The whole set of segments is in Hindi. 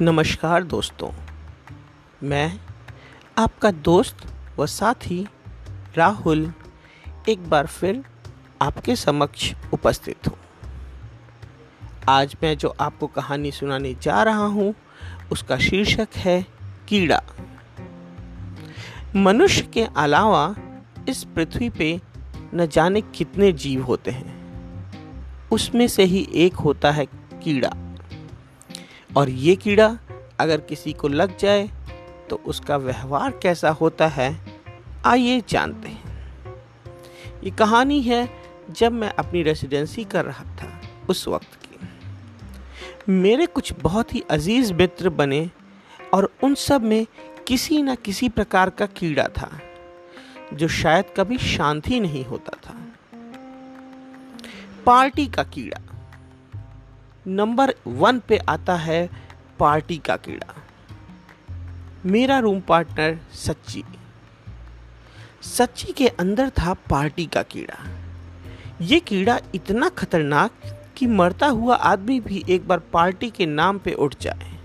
नमस्कार दोस्तों। मैं, आपका दोस्त व साथी राहुल एक बार फिर आपके समक्ष उपस्थित हूँ। आज मैं जो आपको कहानी सुनाने जा रहा हूँ, उसका शीर्षक है कीड़ा। मनुष्य के अलावा इस पृथ्वी पे न जाने कितने जीव होते हैं। उसमें से ही एक होता है कीड़ा। और ये कीड़ा अगर किसी को लग जाए तो उसका व्यवहार कैसा होता है, आइए जानते हैं। ये कहानी है जब मैं अपनी रेसिडेंसी कर रहा था उस वक्त की। मेरे कुछ बहुत ही अज़ीज़ मित्र बने और उन सब में किसी न किसी प्रकार का कीड़ा था, जो शायद कभी शांति नहीं होता था। पार्टी का कीड़ा। नंबर वन पे आता है पार्टी का कीड़ा। मेरा रूम पार्टनर सच्ची। सच्ची के अंदर था पार्टी का कीड़ा। ये कीड़ा इतना खतरनाक कि मरता हुआ आदमी भी एक बार पार्टी के नाम पे उठ जाए।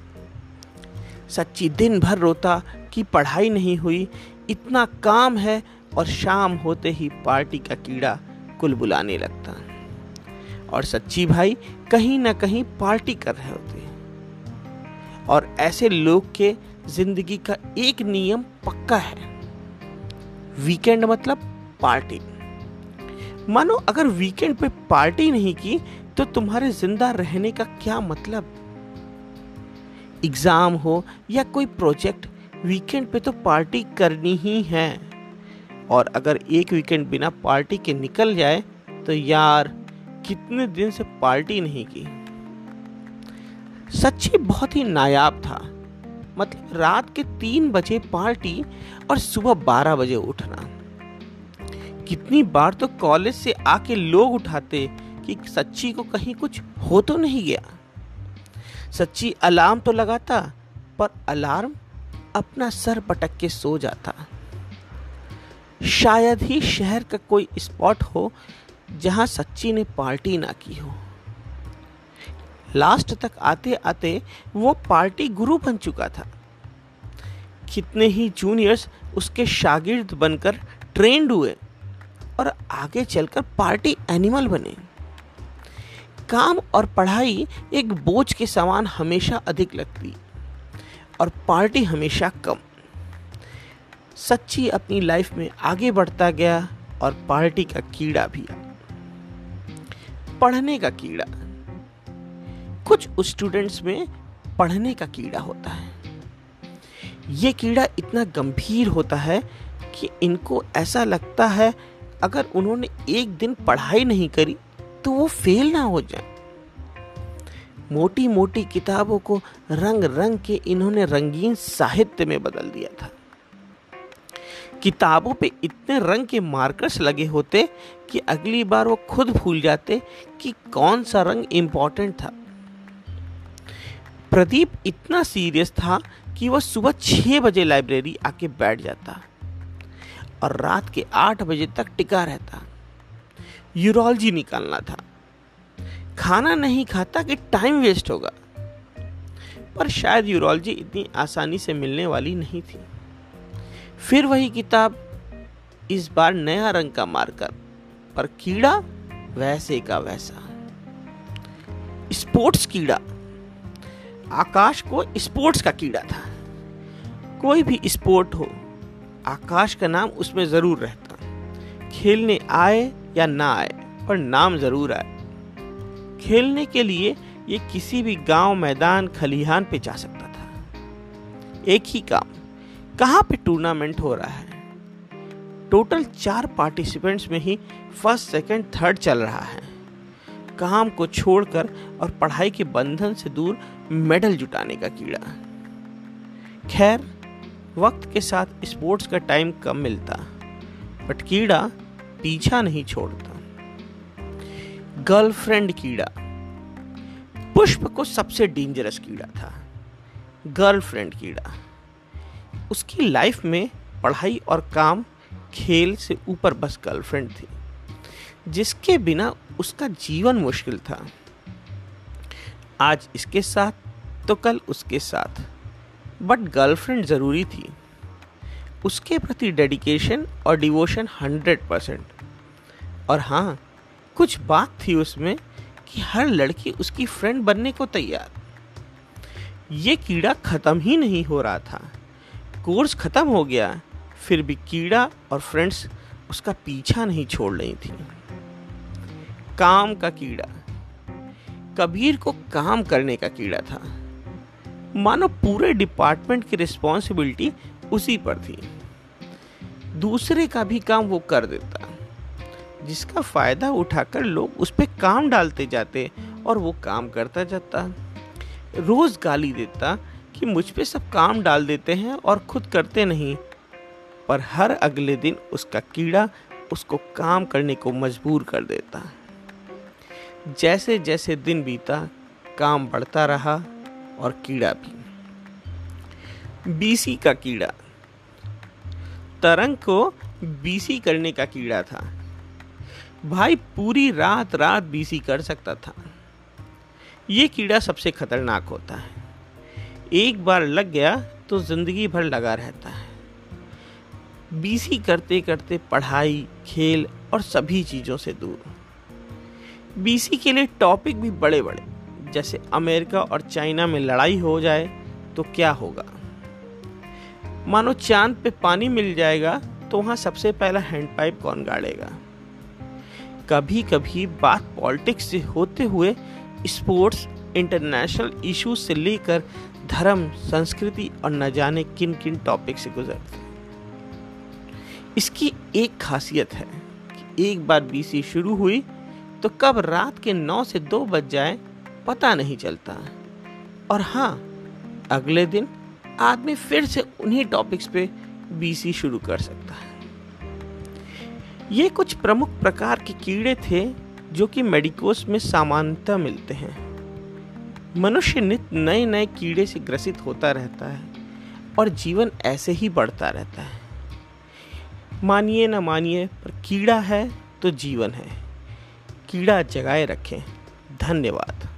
सच्ची दिन भर रोता कि पढ़ाई नहीं हुई, इतना काम है और शाम होते ही पार्टी का कीड़ा कुल बुलाने लगता। और सच्ची भाई कहीं ना कहीं पार्टी कर रहे होते हैं। और ऐसे लोग के ज़िंदगी का एक नियम पक्का है। वीकेंड मतलब पार्टी मानो अगर वीकेंड पे पार्टी नहीं की तो तुम्हारे ज़िंदा रहने का क्या मतलब? एग्ज़ाम हो या कोई प्रोजेक्ट वीकेंड पे तो पार्टी करनी ही है। और अगर एक वीकेंड बिना पार्टी के निकल जाए तो यार कितने दिन से पार्टी नहीं की। सच्ची बहुत ही नायाब था। मतलब रात के तीन बजे पार्टी और सुबह बारह बजे उठना। कितनी बार तो कॉलेज से आके लोग उठाते कि सच्ची को कहीं कुछ हो तो नहीं गया। सच्ची अलार्म तो लगाता, पर अलार्म अपना सर पटक के सो जाता। शायद ही शहर का कोई स्पॉट हो जहाँ सच्ची ने पार्टी ना की हो। लास्ट तक आते आते वो पार्टी गुरु बन चुका था। कितने ही जूनियर्स उसके शागिर्द बनकर ट्रेंड हुए और आगे चलकर पार्टी एनिमल बने। काम और पढ़ाई एक बोझ के समान हमेशा अधिक लगती और पार्टी हमेशा कम। सच्ची अपनी लाइफ में आगे बढ़ता गया और पार्टी का कीड़ा भी पढ़ने का कीड़ा। कुछ स्टूडेंट्स में पढ़ने का कीड़ा होता है। ये कीड़ा इतना गंभीर होता है कि इनको ऐसा लगता है, अगर उन्होंने एक दिन पढ़ाई नहीं करी तो वो फेल ना हो जाए। मोटी मोटी किताबों को रंग रंग के इन्होंने रंगीन साहित्य में बदल दिया था। किताबों पे इतने रंग के मार्कर्स लगे होते कि अगली बार वो खुद भूल जाते कि कौन सा रंग इंपॉर्टेंट था। प्रदीप इतना सीरियस था कि वह सुबह छः बजे लाइब्रेरी आके बैठ जाता और रात के आठ बजे तक टिका रहता। यूरोलॉजी निकालना था। खाना नहीं खाता कि टाइम वेस्ट होगा। पर शायद यूरोलॉजी इतनी आसानी से मिलने वाली नहीं थी। फिर वही किताब इस बार नया रंग का मारकर, पर कीड़ा वैसे का वैसा। स्पोर्ट्स कीड़ा, आकाश को स्पोर्ट्स का कीड़ा था। कोई भी स्पोर्ट हो, आकाश का नाम उसमें ज़रूर रहता। खेलने आए या ना आए, पर नाम ज़रूर आए। खेलने के लिए ये किसी भी गाँव, मैदान, खलिहान पे जा सकता था। एक ही काम कहाँ पे टूर्नामेंट हो रहा है? टोटल चार पार्टिसिपेंट्स में ही फ़र्स्ट सेकंड थर्ड चल रहा है। काम को छोड़कर और पढ़ाई के बंधन से दूर मेडल जुटाने का कीड़ा। खैर, वक्त के साथ स्पोर्ट्स का टाइम कम मिलता बट कीड़ा पीछा नहीं छोड़ता। गर्लफ्रेंड कीड़ा। पुष्प को सबसे डेंजरस कीड़ा था। गर्लफ्रेंड कीड़ा। उसकी लाइफ में पढ़ाई और काम खेल से ऊपर बस गर्लफ्रेंड थी, जिसके बिना उसका जीवन मुश्किल था। आज इसके साथ तो कल उसके साथ बट गर्लफ्रेंड ज़रूरी थी। उसके प्रति डेडिकेशन और डिवोशन हंड्रेड परसेंट और हाँ कुछ बात थी उसमें कि हर लड़की उसकी फ्रेंड बनने को तैयार। ये कीड़ा ख़त्म ही नहीं हो रहा था। कोर्स ख़त्म हो गया, फिर भी कीड़ा और फ्रेंड्स उसका पीछा नहीं छोड़ रही थी। काम का कीड़ा, कबीर को काम करने का कीड़ा था। मानो पूरे डिपार्टमेंट की रिस्पॉन्सिबिलिटी उसी पर थी। दूसरे का भी काम वो कर देता, जिसका फ़ायदा उठाकर लोग उस पर काम डालते जाते और वो काम करता जाता, रोज गाली देता कि मुझ पे सब काम डाल देते हैं और खुद करते नहीं। पर हर अगले दिन उसका कीड़ा उसको काम करने को मजबूर कर देता। जैसे जैसे दिन बीता, काम बढ़ता रहा और कीड़ा भी। बीसी का कीड़ा। तरंग को बीसी करने का कीड़ा था। भाई पूरी रात रात बीसी कर सकता था। ये कीड़ा सबसे खतरनाक होता है। एक बार लग गया तो ज़िंदगी भर लगा रहता है। बीसी करते करते पढ़ाई, खेल और सभी चीज़ों से दूर। बीसी के लिए टॉपिक भी बड़े बड़े जैसे अमेरिका और चाइना में लड़ाई हो जाए तो क्या होगा? मानो चाँद पे पानी मिल जाएगा तो वहाँ सबसे पहला हैंडपाइप कौन गाड़ेगा? कभी कभी बात पॉलिटिक्स से होते हुए स्पोर्ट्स, इंटरनेशनल इश्यूज़ से लेकर धर्म, संस्कृति और न जाने किन किन टॉपिक से गुजरते इसकी एक खासियत है कि एक बार बीसी शुरू हुई तो कब रात के नौ से दो बज जाए, पता नहीं चलता। और हाँ अगले दिन आदमी फिर से उन्हीं टॉपिक्स पे बीसी शुरू कर सकता है। ये कुछ प्रमुख प्रकार के कीड़े थे, जो कि मेडिकोस में सामान्यतः मिलते हैं। मनुष्य नित नए नए कीड़े से ग्रसित होता रहता है और जीवन ऐसे ही बढ़ता रहता है। मानिए ना मानिए, पर कीड़ा है तो जीवन है। कीड़ा जगाए रखें। धन्यवाद।